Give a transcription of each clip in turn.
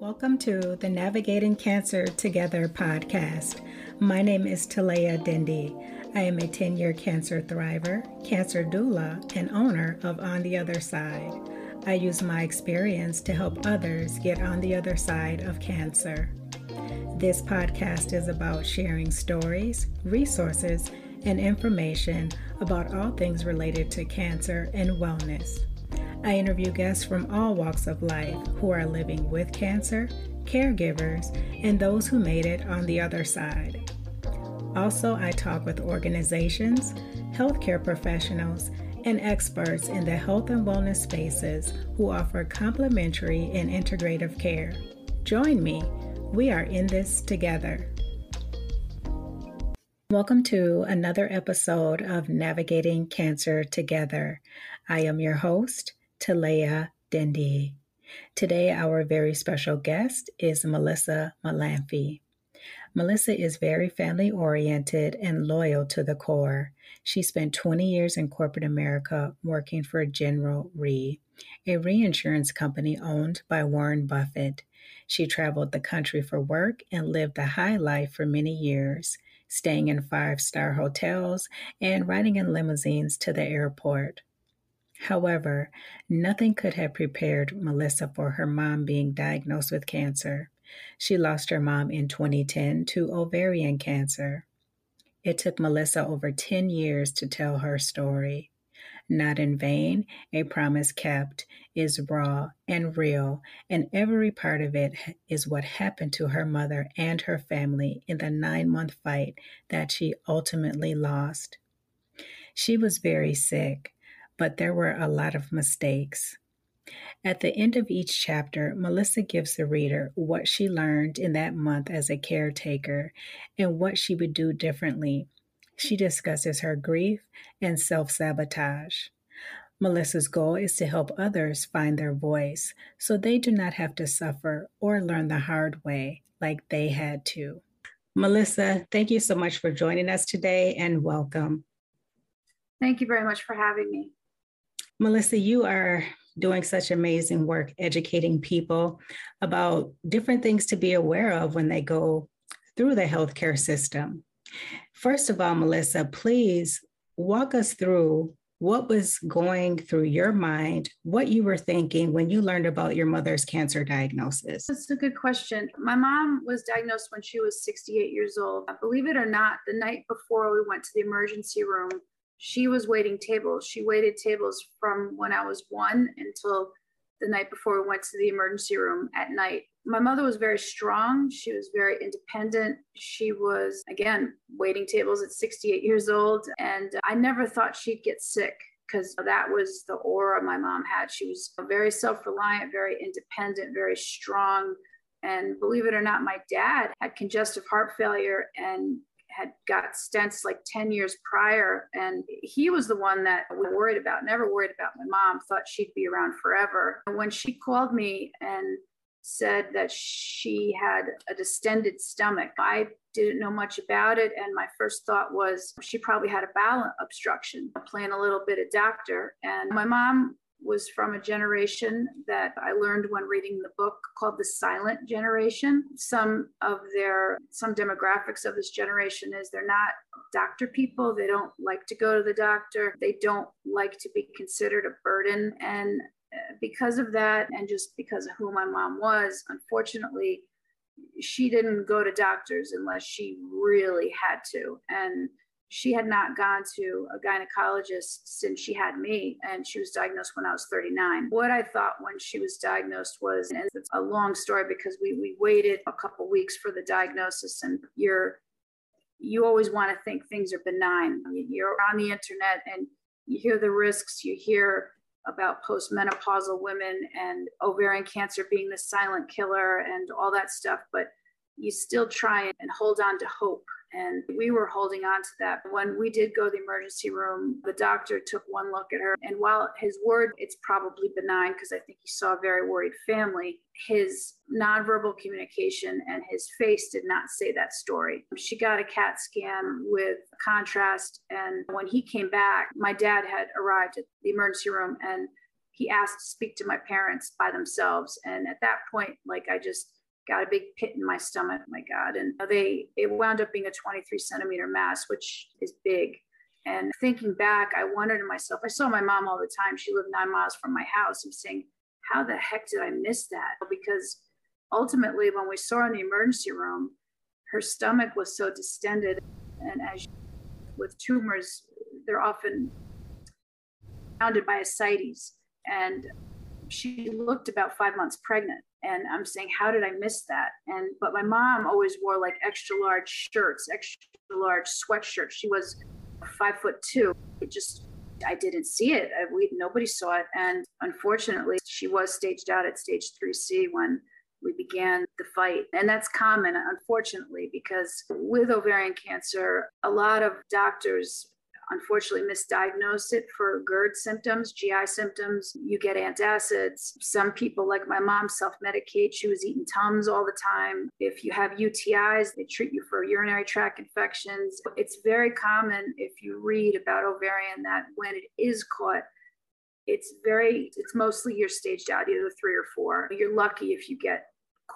Welcome to the Navigating Cancer Together podcast. My name is Talea Dindy. I am a 10 year cancer thriver, cancer doula, and owner of On the Other Side. I use my experience to help others get on the other side of cancer. This podcast is about sharing stories, resources, and information about all things related to cancer and wellness. I interview guests from all walks of life who are living with cancer, caregivers, and those who made it on the other side. Also, I talk with organizations, healthcare professionals, and experts in the health and wellness spaces who offer complementary and integrative care. Join me. We are in this together. Welcome to another episode of Navigating Cancer Together. I am your host, Talea Dindy. Today, our very special guest is Melissa Malamphy. Melissa is very family oriented and loyal to the core. She spent 20 years in corporate America working for General Re, a reinsurance company owned by Warren Buffett. She traveled the country for work and lived the high life for many years, staying in five star hotels and riding in limousines to the airport. However, nothing could have prepared Melissa for her mom being diagnosed with cancer. She lost her mom in 2010 to ovarian cancer. It took Melissa over 10 years to tell her story. Not in vain, a promise kept is raw and real, and every part of it is what happened to her mother and her family in the nine month fight that she ultimately lost. She was very sick but there were a lot of mistakes. At the end of each chapter, Melissa gives the reader what she learned in that month as a caretaker and what she would do differently. She discusses her grief and self sabotage. Melissa's goal is to help others find their voice so they do not have to suffer or learn the hard way like they had to. Melissa, thank you so much for joining us today and welcome. Thank you very much for having me. Melissa, you are doing such amazing work educating people about different things to be aware of when they go through the healthcare system. First of all, Melissa, please walk us through what was going through your mind, what you were thinking when you learned about your mother's cancer diagnosis. That's a good question. My mom was diagnosed when she was 68 years old. Believe it or not, the night before we went to the emergency room, she was waiting tables. She waited tables from when I was one until the night before we went to the emergency room at night. My mother was very strong. She was very independent. She was, again, waiting tables at 68 years old. And I never thought she'd get sick because that was the aura my mom had. She was very self reliant, very independent, very strong. And believe it or not, my dad had congestive heart failure and had got stents like 10 years prior. And he was the one that we worried about, never worried about my mom, thought she'd be around forever. And when she called me and said that she had a distended stomach, I didn't know much about it. And my first thought was she probably had a bowel obstruction, playing a little bit of doctor. And my mom was from a generation that I learned when reading the book called The Silent Generation. Some of their, some demographics of this generation is they're not doctor people. They don't like to go to the doctor. They don't like to be considered a burden. And uh, because of that, and just because of who my mom was, unfortunately, she didn't go to doctors unless she really had to. And she had not gone to a gynecologist since she had me and she was diagnosed when i was 39 what i thought when she was diagnosed was and it's a long story because we, we waited a couple weeks for the diagnosis and you're you always want to think things are benign. You're on the internet and you hear the risks. You hear about postmenopausal women and ovarian cancer being the silent killer and all that stuff but you still try and hold on to hope and we were holding on to that. When we did go to the emergency room, the doctor took one look at her. And while his word, it's probably benign because I think he saw a very worried family, his nonverbal communication and his face did not say that story. She got a CAT scan with contrast. And when he came back, my dad had arrived at the emergency room and he asked to speak to my parents by themselves. And at that point, like I just got a big pit in my stomach. My God. And they, it wound up being a 23 centimeter mass, which is big. And thinking back, I wondered to myself, I saw my mom all the time. She lived nine miles from my house. I'm saying, how the heck did I miss that? Because ultimately, when we saw her in the emergency room, her stomach was so distended. And as with tumors, they're often founded by ascites. And she looked about five months pregnant. And I'm saying, how did I miss that? And but my mom always wore like extra large shirts, extra large sweatshirts. She was five foot two. It just I didn't see it. I, we nobody saw it, and unfortunately, she was staged out at stage three C when we began the fight. And that's common, unfortunately, because with ovarian cancer, a lot of doctors unfortunately misdiagnose it for GERD symptoms, GI symptoms. You get antacids. Some people, like my mom, self medicate. She was eating Tums all the time. If you have UTIs, they treat you for urinary tract infections. It's very common if you read about ovarian that when it is caught, it's very, it's mostly you're staged out, either three or four. You're lucky if you get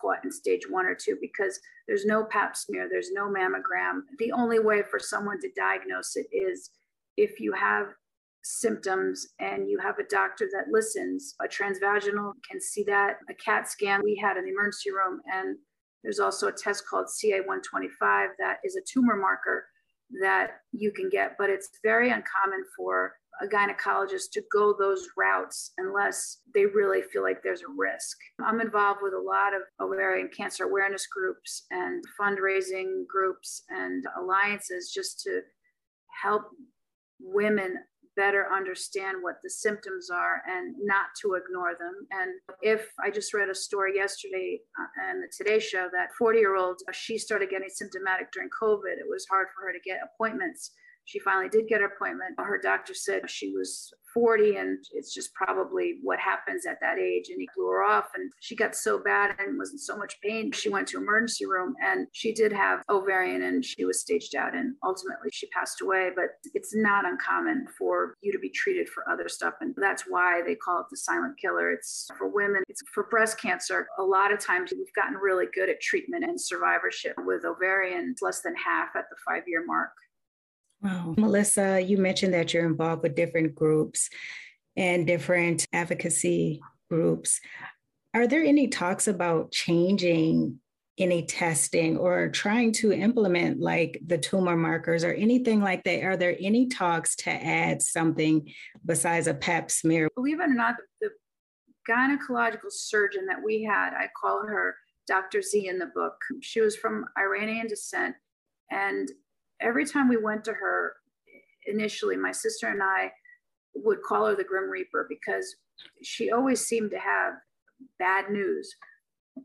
caught in stage one or two because there's no pap smear, there's no mammogram. The only way for someone to diagnose it is if you have symptoms and you have a doctor that listens, a transvaginal can see that. A CAT scan we had in the emergency room, and there's also a test called CA125 that is a tumor marker that you can get, but it's very uncommon for a gynecologist to go those routes unless they really feel like there's a risk. I'm involved with a lot of ovarian cancer awareness groups and fundraising groups and alliances just to help women better understand what the symptoms are and not to ignore them. And if I just read a story yesterday on uh, the Today Show that 40 year old, uh, she started getting symptomatic during COVID. It was hard for her to get appointments. She finally did get her appointment. Her doctor said she was 40 and it's just probably what happens at that age and he blew her off and she got so bad and was in so much pain she went to emergency room and she did have ovarian and she was staged out and ultimately she passed away but it's not uncommon for you to be treated for other stuff and that's why they call it the silent killer. It's for women it's for breast cancer. A lot of times we've gotten really good at treatment and survivorship with ovarian less than half at the five year mark Wow. Melissa, you mentioned that you're involved with different groups and different advocacy groups. Are there any talks about changing any testing or trying to implement like the tumor markers or anything like that? Are there any talks to add something besides a pap smear? Believe it or not, the gynecological surgeon that we had, I call her Dr. Z in the book. She was from Iranian descent. And every time we went to her initially, my sister and I would call her the Grim Reaper because she always seemed to have bad news.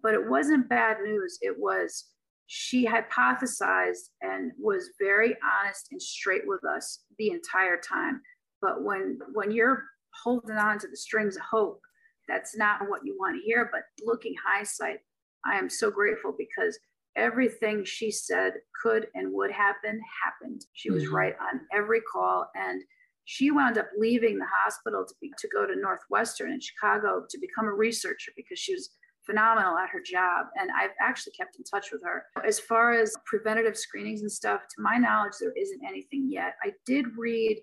But it wasn't bad news, it was she hypothesized and was very honest and straight with us the entire time. But when when you're holding on to the strings of hope, that's not what you want to hear. But looking hindsight, I am so grateful because everything she said could and would happen happened. She was mm-hmm. right on every call. And she wound up leaving the hospital to, be, to go to Northwestern in Chicago to become a researcher because she was phenomenal at her job. And I've actually kept in touch with her. As far as preventative screenings and stuff, to my knowledge, there isn't anything yet. I did read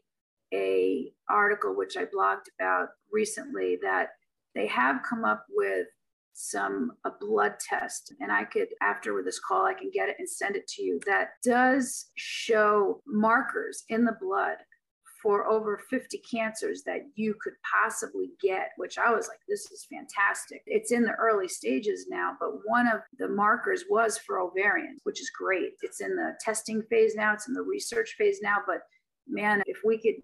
a article which I blogged about recently that they have come up with some a blood test and i could after this call i can get it and send it to you that does show markers in the blood for over 50 cancers that you could possibly get which i was like this is fantastic. It's in the early stages now but one of the markers was for ovarian which is great. It's in the testing phase now it's in the research phase now but man if we could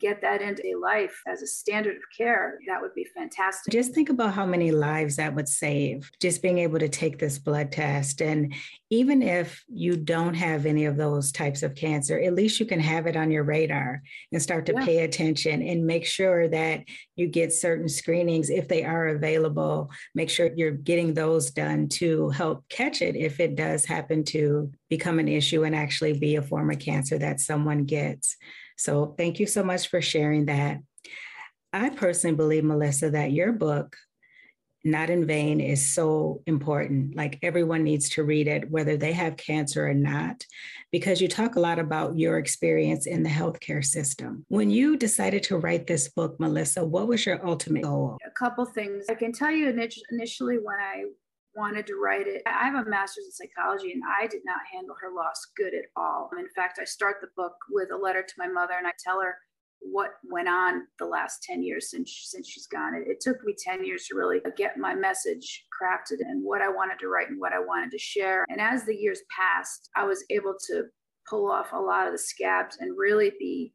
get that into a life as a standard of care, that would be fantastic. Just think about how many lives that would save, just being able to take this blood test. And even if you don't have any of those types of cancer, at least you can have it on your radar and start to yeah. pay attention and make sure that you get certain screenings if they are available. Make sure you're getting those done to help catch it if it does happen to become an issue and actually be a form of cancer that someone gets. So thank you so much for sharing that. I personally believe, Melissa, that your book, Not in Vain, is so important. Like everyone needs to read it, whether they have cancer or not, because you talk a lot about your experience in the healthcare system. When you decided to write this book, Melissa, what was your ultimate goal? A couple things. I can tell you initially when I wanted to write it. I have a master's in psychology and I did not handle her loss good at all. In fact, I start the book with a letter to my mother and I tell her what went on the last 10 years since since she's gone. It, it took me 10 years to really get my message crafted and what I wanted to write and what I wanted to share. And as the years passed, I was able to pull off a lot of the scabs and really be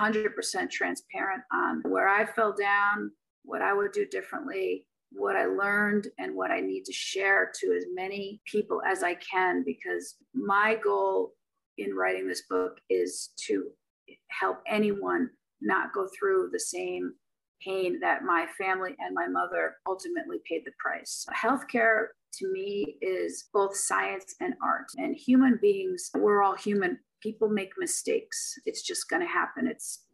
100% transparent on where I fell down, what I would do differently, what I learned and what I need to share to as many people as I can because my goal in writing this book is to help anyone not go through the same pain that my family and my mother ultimately paid the price. Healthcare to me is both science and art. And human beings, we're all human. People make mistakes. It's just going to happen. It's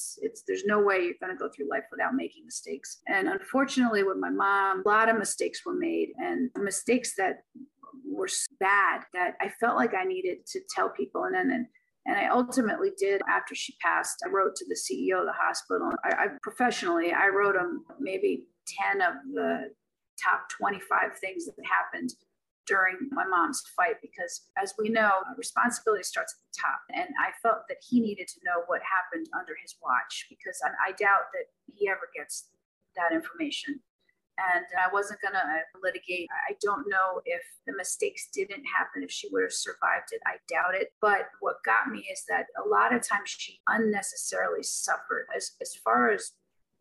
it's, it's there's no way you're going to go through life without making mistakes. And unfortunately, with my mom, a lot of mistakes were made, and mistakes that were bad that I felt like I needed to tell people. And then and, and I ultimately did after she passed. I wrote to the CEO of the hospital. I, I professionally, I wrote him maybe 10 of the top 25 things that happened during my mom's fight because, as we know, responsibility starts at the top. And I felt that he needed to know what happened under his watch because I, I doubt that he ever gets that information. And I wasn't going to litigate. I don't know if the mistakes didn't happen, if she would have survived it. I doubt it. But what got me is that a lot of times she unnecessarily suffered. As, as far as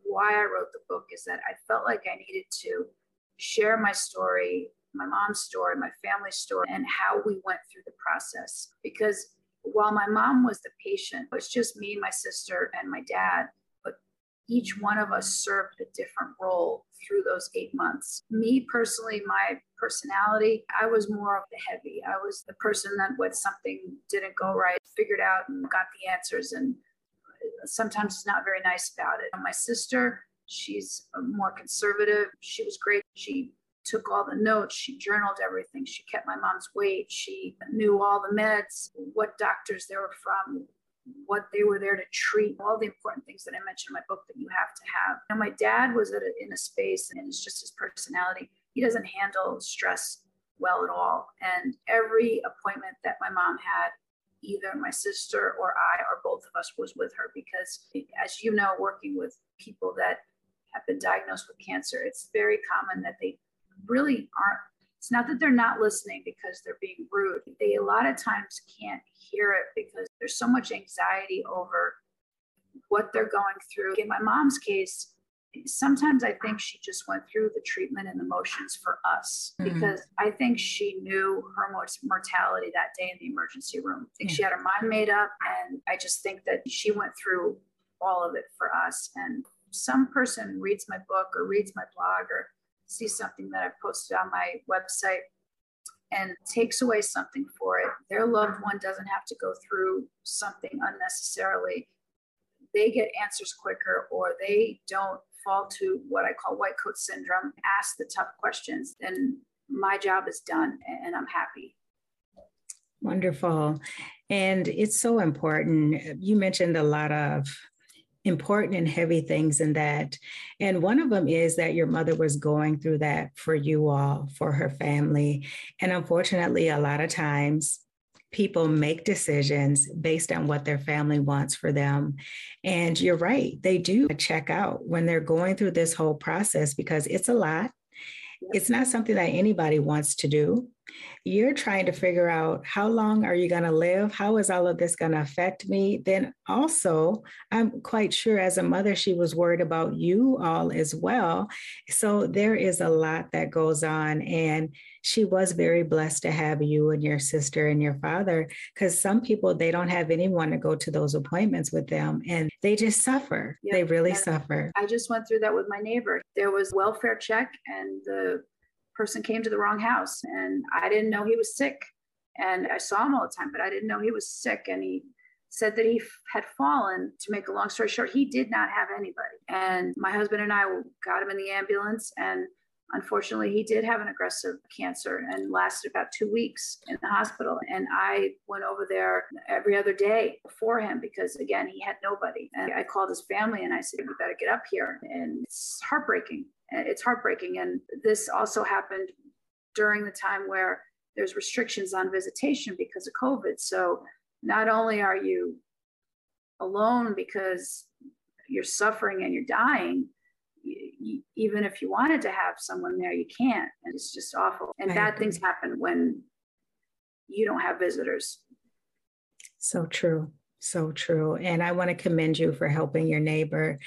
why I wrote the book, is that I felt like I needed to share my story my mom's story, my family's story, and how we went through the process. Because while my mom was the patient, it was just me, my sister, and my dad. But each one of us served a different role through those eight months. Me personally, my personality, I was more of the heavy. I was the person that when something didn't go right, figured out and got the answers, and sometimes it's not very nice about it. My sister, she's more conservative. She was great. She took all the notes. She journaled everything. She kept my mom's weight. She knew all the meds, what doctors they were from, what they were there to treat, all the important things that I mentioned in my book that you have to have. And my dad was a, in a space, and it's just his personality. He doesn't handle stress well at all. And every appointment that my mom had, either my sister or I or both of us was with her because, as you know, working with people that have been diagnosed with cancer, it's very common that they really aren't it's not that they're not listening because they're being rude they a lot of times can't hear it because there's so much anxiety over what they're going through in my mom's case sometimes i think she just went through the treatment and the motions for us mm-hmm. because i think she knew her mortality that day in the emergency room i think yeah. she had her mind made up and i just think that she went through all of it for us and some person reads my book or reads my blog or see something that I posted on my website and takes away something for it, their loved one doesn't have to go through something unnecessarily. They get answers quicker or they don't fall to what I call white coat syndrome, ask the tough questions, then my job is done and I'm happy. Wonderful. And it's so important. You mentioned a lot of important and heavy things in that. And one of them is that your mother was going through that for you all, for her family. And unfortunately, a lot of times, people make decisions based on what their family wants for them. And you're right, they do check out when they're going through this whole process because it's a lot. It's not something that anybody wants to do you're trying to figure out how long are you going to live? How is all of this going to affect me? Then also i'm quite sure as a mother she was worried about you all as well. So there is a lot that goes on and she was very blessed to have you and your sister and your father because some people they don't have anyone to go to those appointments with them and they just suffer. Yep. they really suffer. I just went through that with my neighbor. There was welfare check and the person came to the wrong house and I didn't know he was sick. And I saw him all the time, but I didn't know he was sick. And he said that he had fallen. To make a long story short, he did not have anybody. And my husband and I got him in the ambulance and unfortunately he did have an aggressive cancer and lasted about two weeks in the hospital and i went over there every other day for him because again he had nobody and i called his family and i said you better get up here and it's heartbreaking it's heartbreaking and this also happened during the time where there's restrictions on visitation because of covid so not only are you alone because you're suffering and you're dying, even if you wanted to have someone there, you can't. And it's just awful. And bad things happen when you don't have visitors. So true. So true. And I want to commend you for helping your neighbor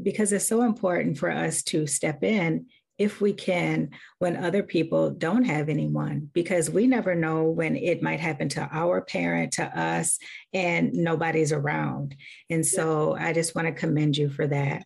because it's so important for us to step in if we can when other people don't have anyone because we never know when it might happen to our parent to us and nobody's around and so i just want to commend you for that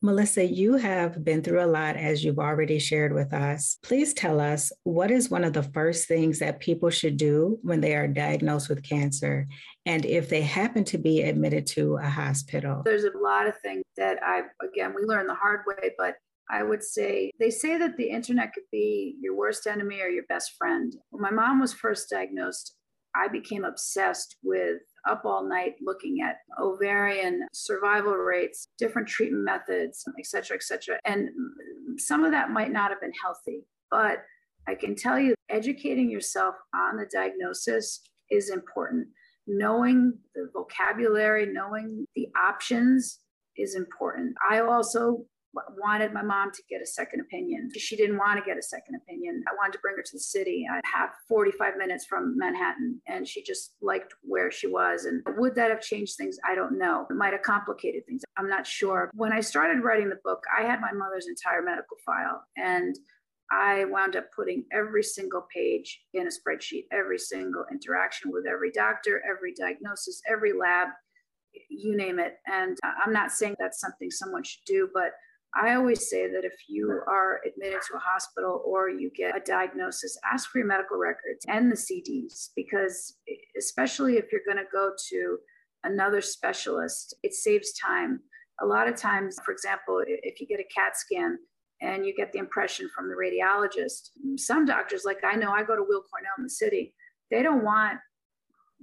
Melissa, you have been through a lot as you've already shared with us. Please tell us what is one of the first things that people should do when they are diagnosed with cancer and if they happen to be admitted to a hospital? There's a lot of things that I, again, we learned the hard way, but I would say they say that the internet could be your worst enemy or your best friend. When my mom was first diagnosed, I became obsessed with up all night looking at ovarian survival rates, different treatment methods, et cetera, et cetera. And some of that might not have been healthy, but I can tell you educating yourself on the diagnosis is important. Knowing the vocabulary, knowing the options is important. I also wanted my mom to get a second opinion. She didn't want to get a second opinion. I wanted to bring her to the city. I have 45 minutes from Manhattan, and she just liked where she was. And would that have changed things? I don't know. It might have complicated things. I'm not sure. When I started writing the book, I had my mother's entire medical file, and I wound up putting every single page in a spreadsheet, every single interaction with every doctor, every diagnosis, every lab, you name it. And uh, I'm not saying that's something someone should do, but I always say that if you are admitted to a hospital or you get a diagnosis, ask for your medical records and the CDs, because especially if you're going to go to another specialist, it saves time. A lot of times, for example, if you get a CAT scan and you get the impression from the radiologist, some doctors, like I know I go to Weill Cornell in the city, they don't want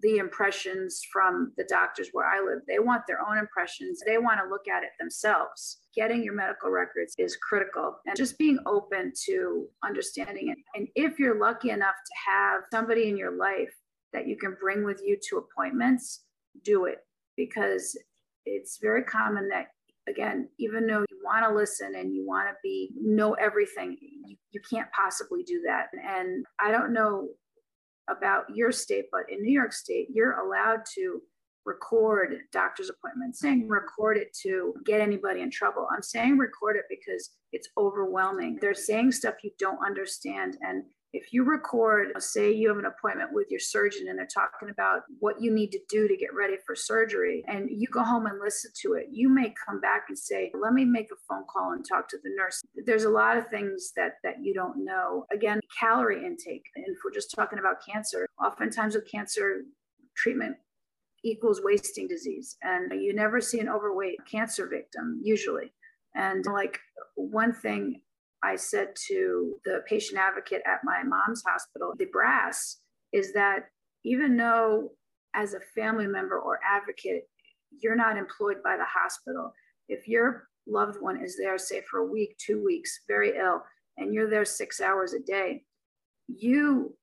the impressions from the doctors where I live. They want their own impressions. They want to look at it themselves. Getting your medical records is critical and just being open to understanding it. And if you're lucky enough to have somebody in your life that you can bring with you to appointments, do it because it's very common that again even though you want to listen and you want to be know everything you, you can't possibly do that and i don't know about your state, but in New York State, you're allowed to record doctor's appointments, saying mm-hmm. record it to get anybody in trouble. I'm saying record it because it's overwhelming. They're saying stuff you don't understand. And if you record, say you have an appointment with your surgeon and they're talking about what you need to do to get ready for surgery, and you go home and listen to it, you may come back and say, Let me make a phone call and talk to the nurse. There's a lot of things that, that you don't know. Again, calorie intake. And if we're just talking about cancer, oftentimes with cancer treatment, equals wasting disease. And you never see an overweight cancer victim, usually. And like one thing I said to the patient advocate at my mom's hospital, the brass, is that even though as a family member or advocate, you're not employed by the hospital, if your loved one is there, say for a week, two weeks, very ill, and you're there six hours a day, you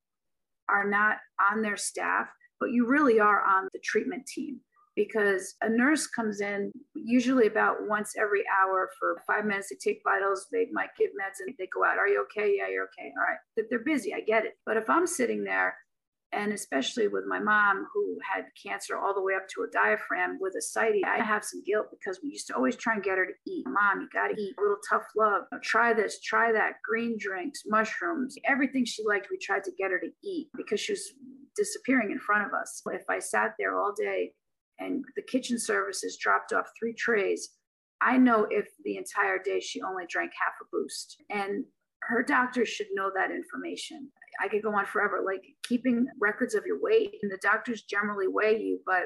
are not on their staff, but you really are on the treatment team because a nurse comes in usually about once every hour for five minutes. They take vitals, they might give meds, and they go out. Are you okay? Yeah, you're okay. All right. They're busy. I get it. But if I'm sitting there, and especially with my mom who had cancer all the way up to a diaphragm with ascites, I have some guilt because we used to always try and get her to eat. Mom, you got to eat. A little tough love. try this, try that. Green drinks, mushrooms, everything she liked, we tried to get her to eat because she was disappearing in front of us. If I sat there all day and the kitchen services dropped off three trays, I know if the entire day she only drank half a boost. And her doctor should know that information. I could go on forever, like keeping records of your weight. And the doctors generally weigh you, but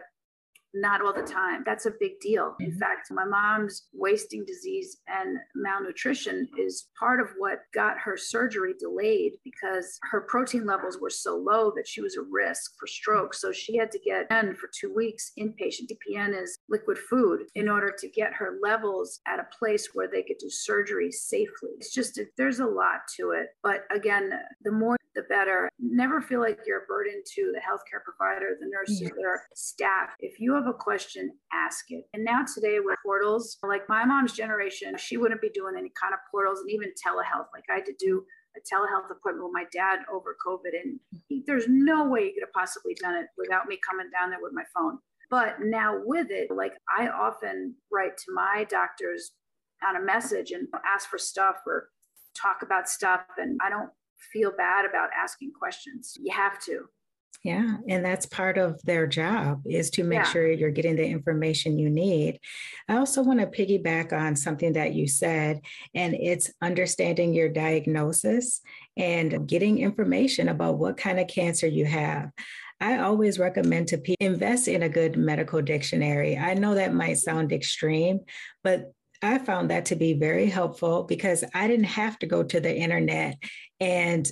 not all the time. That's a big deal. In mm-hmm. fact, my mom's wasting disease and malnutrition is part of what got her surgery delayed because her protein levels were so low that she was a risk for stroke. So she had to get in for two weeks inpatient. TPN is liquid food in order to get her levels at a place where they could do surgery safely. It's just, there's a lot to it. But again, the more the better. Never feel like you're a burden to the healthcare provider, the nurses, yes. their staff. If you have a question, ask it. And now today with portals, like my mom's generation, she wouldn't be doing any kind of portals and even telehealth. Like I had to do a telehealth appointment with my dad over COVID, and he, there's no way you could have possibly done it without me coming down there with my phone. But now with it, like I often write to my doctors on a message and ask for stuff or talk about stuff, and I don't feel bad about asking questions. You have to. Yeah, and that's part of their job is to make yeah. sure you're getting the information you need. I also want to piggyback on something that you said, and it's understanding your diagnosis and getting information about what kind of cancer you have. I always recommend to people invest in a good medical dictionary. I know that might sound extreme, but I found that to be very helpful because I didn't have to go to the internet and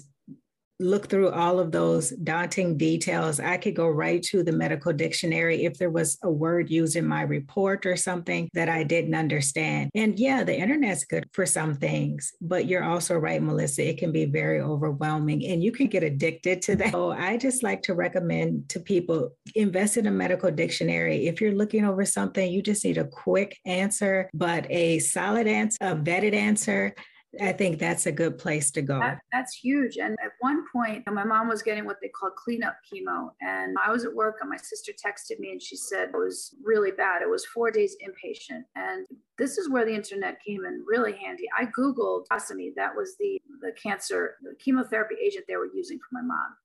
look through all of those daunting details, I could go right to the medical dictionary if there was a word used in my report or something that I didn't understand. And yeah, the internet's good for some things, but you're also right, Melissa, it can be very overwhelming and you can get addicted to that. So I just like to recommend to people invest in a medical dictionary. If you're looking over something, you just need a quick answer, but a solid answer, a vetted answer I think that's a good place to go. That, that's huge. And at one point, my mom was getting what they call cleanup chemo. And I was at work, and my sister texted me and she said it was really bad. It was four days inpatient. And this is where the internet came in really handy. I Googled ostomy. That was the, the cancer, the chemotherapy agent they were using for my mom.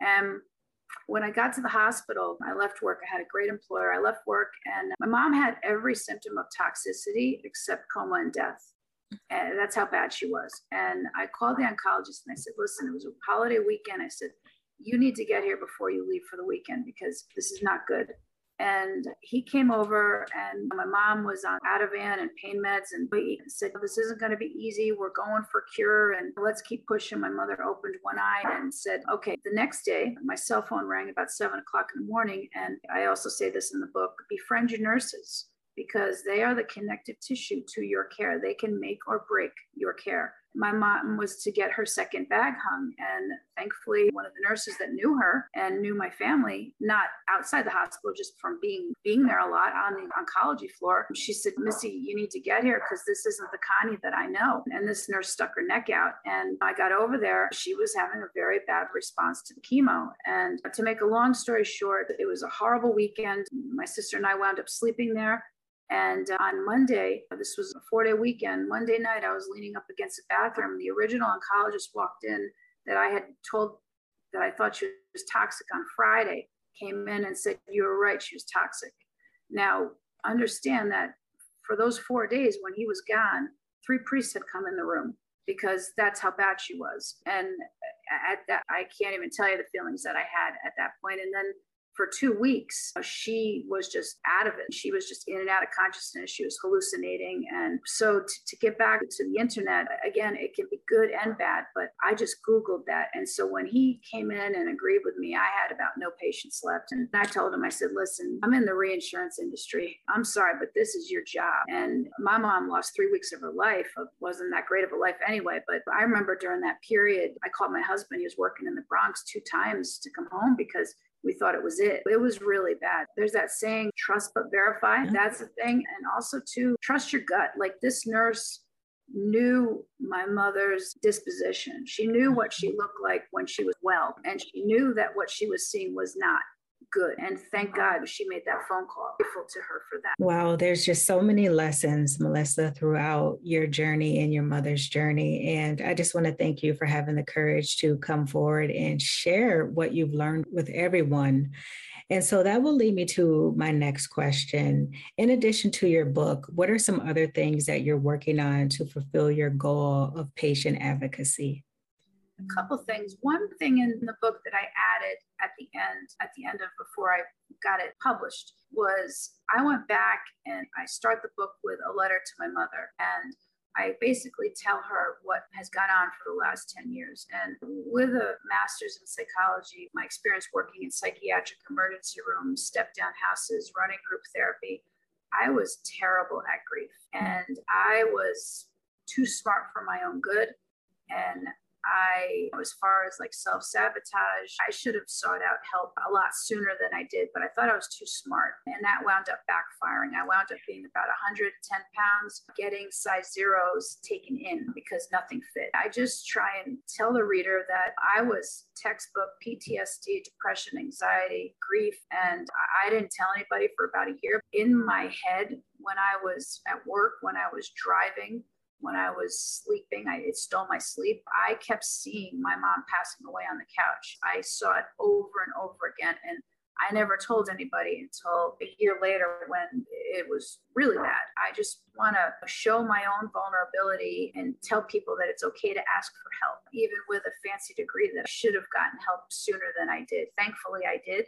And when I got to the hospital, I left work. I had a great employer. I left work, and my mom had every symptom of toxicity except coma and death. And that's how bad she was. And I called the oncologist and I said, listen, it was a holiday weekend. I said, you need to get here before you leave for the weekend because this is not good. And he came over, and my mom was on Ativan and pain meds, and he said, This isn't going to be easy. We're going for cure, and let's keep pushing. My mother opened one eye and said, Okay. The next day, my cell phone rang about seven o'clock in the morning. And I also say this in the book befriend your nurses because they are the connective tissue to your care. They can make or break your care my mom was to get her second bag hung. And thankfully, one of the nurses that knew her and knew my family, not outside the hospital, just from being being there a lot on the oncology floor, she said, Missy, you need to get here because this isn't the Connie that I know. And this nurse stuck her neck out. And I got over there. She was having a very bad response to the chemo. And to make a long story short, it was a horrible weekend. My sister and I wound up sleeping there. And on Monday, this was a four day weekend, Monday night, I was leaning up against the bathroom. The original oncologist walked in that I had told that I thought she was toxic on Friday, came in and said, You were right, she was toxic. Now, understand that for those four days when he was gone, three priests had come in the room because that's how bad she was. And at that, I can't even tell you the feelings that I had at that point. And then for two weeks, uh, she was just out of it. She was just in and out of consciousness. She was hallucinating. And so to, to, get back to the internet, again, it can be good and bad, but I just Googled that. And so when he came in and agreed with me, I had about no patience left. And I told him, I said, listen, I'm in the reinsurance industry. I'm sorry, but this is your job. And my mom lost three weeks of her life. It wasn't that great of a life anyway. But I remember during that period, I called my husband. He was working in the Bronx two times to come home because we thought it was it. It was really bad. There's that saying, trust but verify. That's the thing. And also to trust your gut. Like this nurse knew my mother's disposition. She knew what she looked like when she was well, and she knew that what she was seeing was not good. And thank God she made that phone call. Grateful to her for that. Wow, there's just so many lessons, Melissa, throughout your journey and your mother's journey. And I just want to thank you for having the courage to come forward and share what you've learned with everyone. And so that will lead me to my next question. In addition to your book, what are some other things that you're working on to fulfill your goal of patient advocacy? A couple things. One thing in the book that I added at the end, at the end of before I got it published, was I went back and I start the book with a letter to my mother. And I basically tell her what has gone on for the last 10 years. And with a master's in psychology, my experience working in psychiatric emergency rooms, step down houses, running group therapy, I was terrible at grief. And I was too smart for my own good. And I, as far as like self sabotage, I should have sought out help a lot sooner than I did, but I thought I was too smart. And that wound up backfiring. I wound up being about 110 pounds, getting size zeros taken in because nothing fit. I just try and tell the reader that I was textbook PTSD, depression, anxiety, grief, and I didn't tell anybody for about a year. In my head, when I was at work, when I was driving, when I was sleeping. I, it stole my sleep. I kept seeing my mom passing away on the couch. I saw it over and over again. And I never told anybody until a year later when it was really bad. I just want to show my own vulnerability and tell people that it's okay to ask for help, even with a fancy degree that I should have gotten help sooner than I did. Thankfully, I did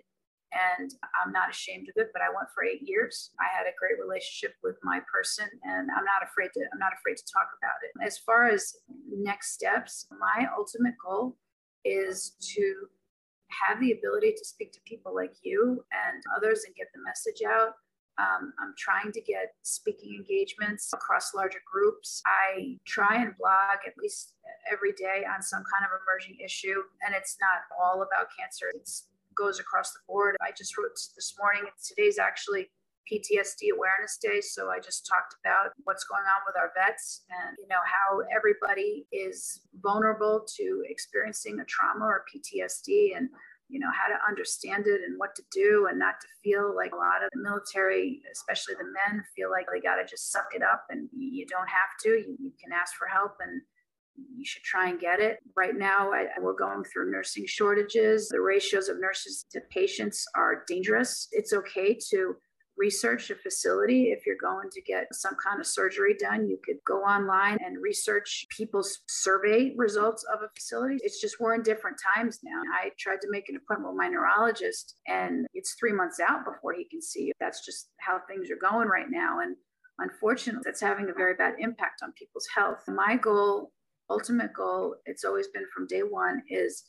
and I'm not ashamed of it. But I went for eight years. I had a great relationship with my person, and I'm not afraid to. I'm not afraid to talk about it. As far as next steps, my ultimate goal is to have the ability to speak to people like you and others and get the message out. Um, I'm trying to get speaking engagements across larger groups. I try and blog at least every day on some kind of emerging issue, and it's not all about cancer. It's goes across the board. I just wrote this morning, today's actually PTSD Awareness Day. So I just talked about what's going on with our vets and, you know, how everybody is vulnerable to experiencing a trauma or PTSD and, you know, how to understand it and what to do and not to feel like a lot of the military, especially the men, feel like they got to just suck it up and you don't have to. You, you can ask for help and you should try and get it. Right now, I, we're going through nursing shortages. The ratios of nurses to patients are dangerous. It's okay to research a facility. If you're going to get some kind of surgery done, you could go online and research people's survey results of a facility. It's just we're in different times now. I tried to make an appointment with my neurologist, and it's three months out before he can see you. That's just how things are going right now. And unfortunately, that's having a very bad impact on people's health. My goal ultimate goal, it's always been from day one, is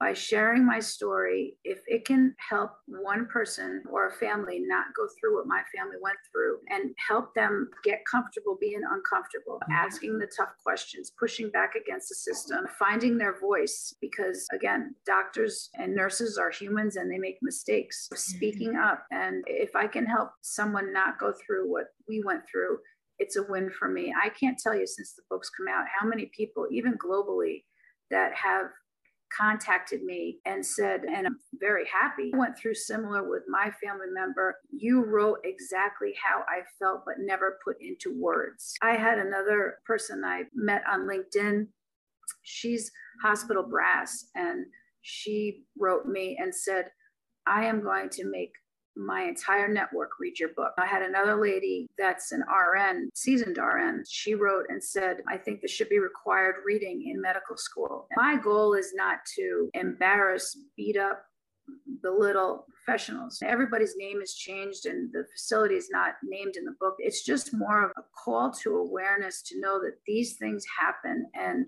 by sharing my story, if it can help one person or a family not go through what my family went through and help them get comfortable being uncomfortable, mm-hmm. asking the tough questions, pushing back against the system, finding their voice, because again, doctors and nurses are humans and they make mistakes, mm-hmm. speaking up. And if I can help someone not go through what we went through, it's a win for me. I can't tell you since the books come out how many people, even globally, that have contacted me and said, and I'm very happy. I went through similar with my family member. You wrote exactly how I felt, but never put into words. I had another person I met on LinkedIn. She's hospital brass, and she wrote me and said, I am going to make my entire network read your book. I had another lady that's an RN, seasoned RN. She wrote and said, I think this should be required reading in medical school. My goal is not to embarrass, beat up, belittle professionals. Everybody's name is changed and the facility is not named in the book. It's just more of a call to awareness to know that these things happen and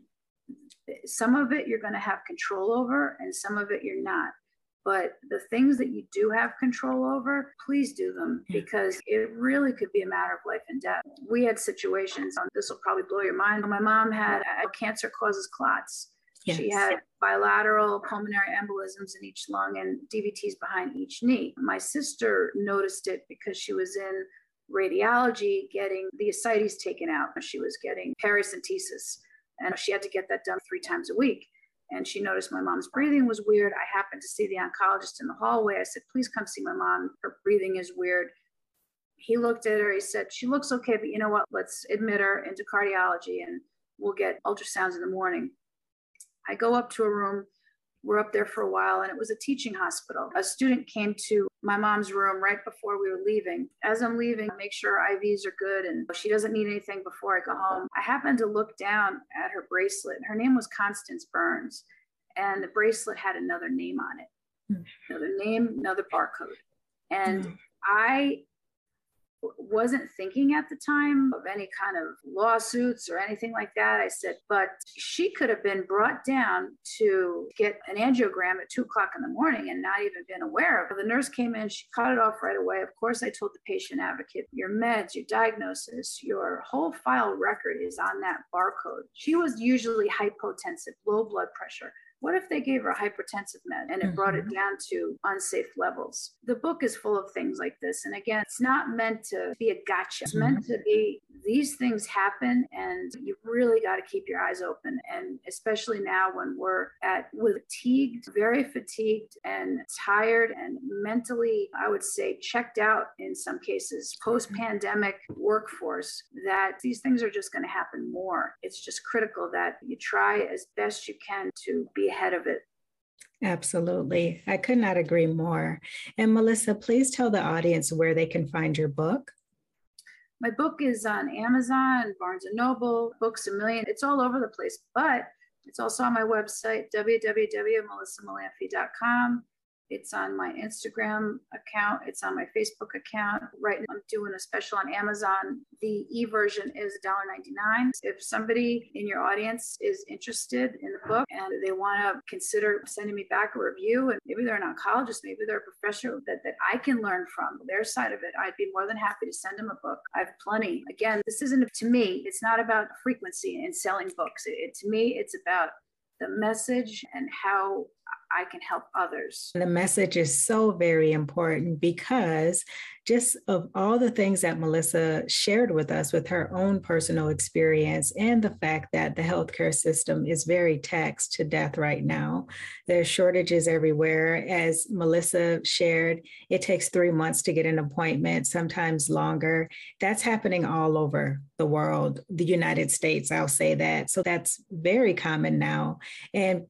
some of it you're going to have control over and some of it you're not. But the things that you do have control over, please do them because it really could be a matter of life and death. We had situations, um, this will probably blow your mind. My mom had cancer causes clots. Yes. She had bilateral pulmonary embolisms in each lung and DVTs behind each knee. My sister noticed it because she was in radiology getting the ascites taken out. And she was getting paracentesis and she had to get that done three times a week and she noticed my mom's breathing was weird. I happened to see the oncologist in the hallway. I said, please come see my mom. Her breathing is weird. He looked at her. He said, she looks okay, but you know what? Let's admit her into cardiology and we'll get ultrasounds in the morning. I go up to a room. Were up there for a while and it was a teaching hospital. A student came to my mom's room right before we were leaving. As I'm leaving, I make sure IVs are good and she doesn't need anything before I go home. I happened to look down at her bracelet. Her name was Constance Burns, and the bracelet had another name on it. Mm. Another name, another barcode. And mm. I wasn't thinking at the time of any kind of lawsuits or anything like that. I said, but she could have been brought down to get an angiogram at two o'clock in the morning and not even been aware of it. The nurse came in, she cut it off right away. Of course, I told the patient advocate, your meds, your diagnosis, your whole file record is on that barcode. She was usually hypotensive, low blood pressure. What if they gave her a hypertensive med and it mm-hmm. brought it mm-hmm. down to unsafe levels? The book is full of things like this. And again, it's not meant to be a gotcha. It's meant mm-hmm. to be these things happen and you really got to keep your eyes open. And especially now when we're at with fatigued, very fatigued and tired and mentally, I would say, checked out in some cases, post pandemic workforce, that these things are just going to happen more. It's just critical that you try as best you can to be ahead of it. Absolutely. I could not agree more. And Melissa, please tell the audience where they can find your book. My book is on Amazon, Barnes and Noble, Books a Million. It's all over the place, but it's also on my website, www.melissamalamphy.com. It's on my Instagram account. It's on my Facebook account. Right now, I'm doing a special on Amazon. The e version is $1.99. If somebody in your audience is interested in the book and they want to consider sending me back a review, and maybe they're an oncologist, maybe they're a professor that, that I can learn from their side of it, I'd be more than happy to send them a book. I have plenty. Again, this isn't to me, it's not about frequency and selling books. It, to me, it's about the message and how I can help others. The message is so very important because just of all the things that Melissa shared with us with her own personal experience and the fact that the healthcare system is very taxed to death right now. There's shortages everywhere. As Melissa shared, it takes three months to get an appointment, sometimes longer. That's happening all over the world, the United States, I'll say that. So that's very common now. And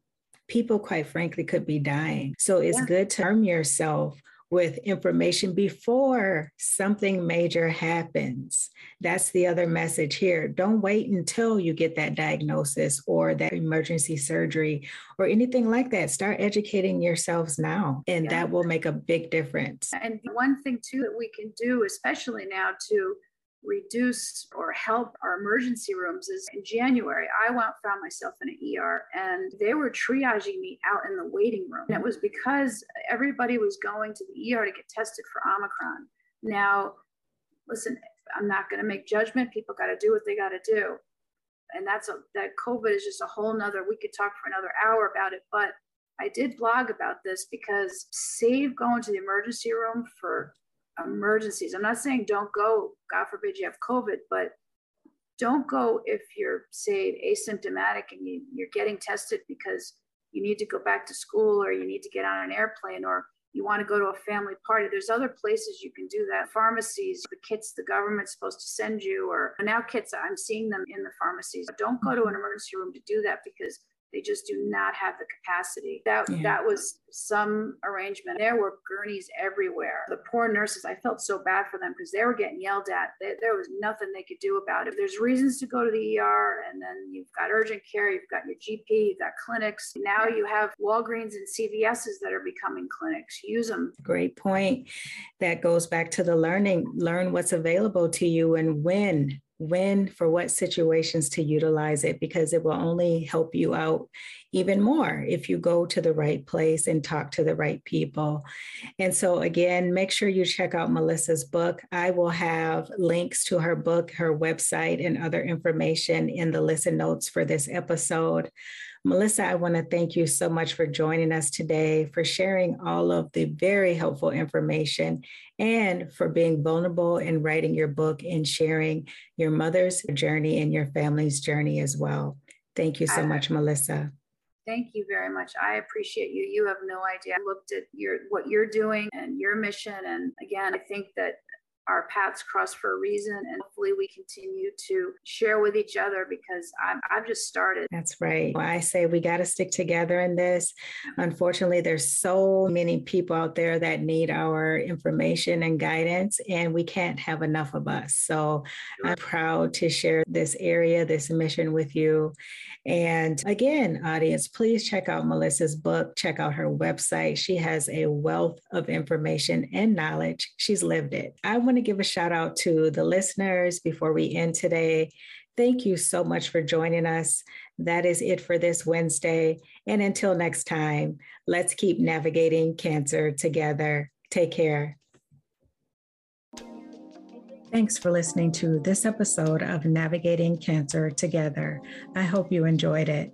people, quite frankly, could be dying. So it's yeah. good to arm yourself with information before something major happens. That's the other message here. Don't wait until you get that diagnosis or that emergency surgery or anything like that. Start educating yourselves now, and yeah. that will make a big difference. And one thing, too, that we can do, especially now, to reduce or help our emergency rooms is in January, I went found myself in an ER and they were triaging me out in the waiting room. And it was because everybody was going to the ER to get tested for Omicron. Now, listen, I'm not going to make judgment. People got to do what they got to do. And that's a, that COVID is just a whole nother, we could talk for another hour about it. But I did blog about this because save going to the emergency room for emergencies. I'm not saying don't go, God forbid you have COVID, but don't go if you're, say, asymptomatic and you, you're getting tested because you need to go back to school or you need to get on an airplane or you want to go to a family party. There's other places you can do that. Pharmacies, the kits the government's supposed to send you, or now kits, I'm seeing them in the pharmacies. Don't go to an emergency room to do that because they just do not have the capacity. That yeah. that was some arrangement. There were gurneys everywhere. The poor nurses, I felt so bad for them because they were getting yelled at. They, there was nothing they could do about it. There's reasons to go to the ER, and then you've got urgent care, you've got your GP, you've got clinics. Now you have Walgreens and CVS's that are becoming clinics. Use them. Great point. That goes back to the learning. Learn what's available to you and when when for what situations to utilize it because it will only help you out even more if you go to the right place and talk to the right people. And so, again, make sure you check out Melissa's book. I will have links to her book, her website, and other information in the listen notes for this episode. Melissa, I want to thank you so much for joining us today, for sharing all of the very helpful information, and for being vulnerable and writing your book and sharing your mother's journey and your family's journey as well. Thank you so much, Melissa. Thank you very much. I appreciate you. You have no idea. I looked at your what you're doing and your mission. And again, I think that our paths cross for a reason and hopefully we continue to share with each other because I'm, I've just started. That's right. I say we got to stick together in this. Unfortunately, there's so many people out there that need our information and guidance, and we can't have enough of us. So I'm proud to share this area, this mission with you. And again, audience, please check out Melissa's book, check out her website. She has a wealth of information and knowledge. She's lived it. I want to give a shout out to the listeners before we end today. Thank you so much for joining us. That is it for this Wednesday. And until next time, let's keep navigating cancer together. Take care. Thanks for listening to this episode of Navigating Cancer Together. I hope you enjoyed it.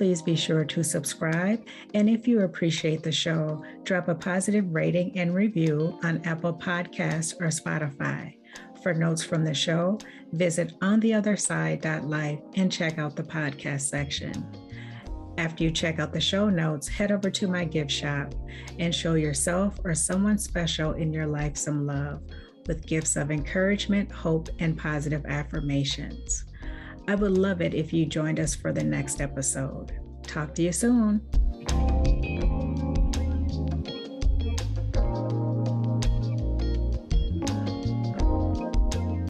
Please be sure to subscribe. And if you appreciate the show, drop a positive rating and review on Apple Podcasts or Spotify. For notes from the show, visit ontheotherside.life and check out the podcast section. After you check out the show notes, head over to my gift shop and show yourself or someone special in your life some love with gifts of encouragement, hope, and positive affirmations. I would love it if you joined us for the next episode. Talk to you soon.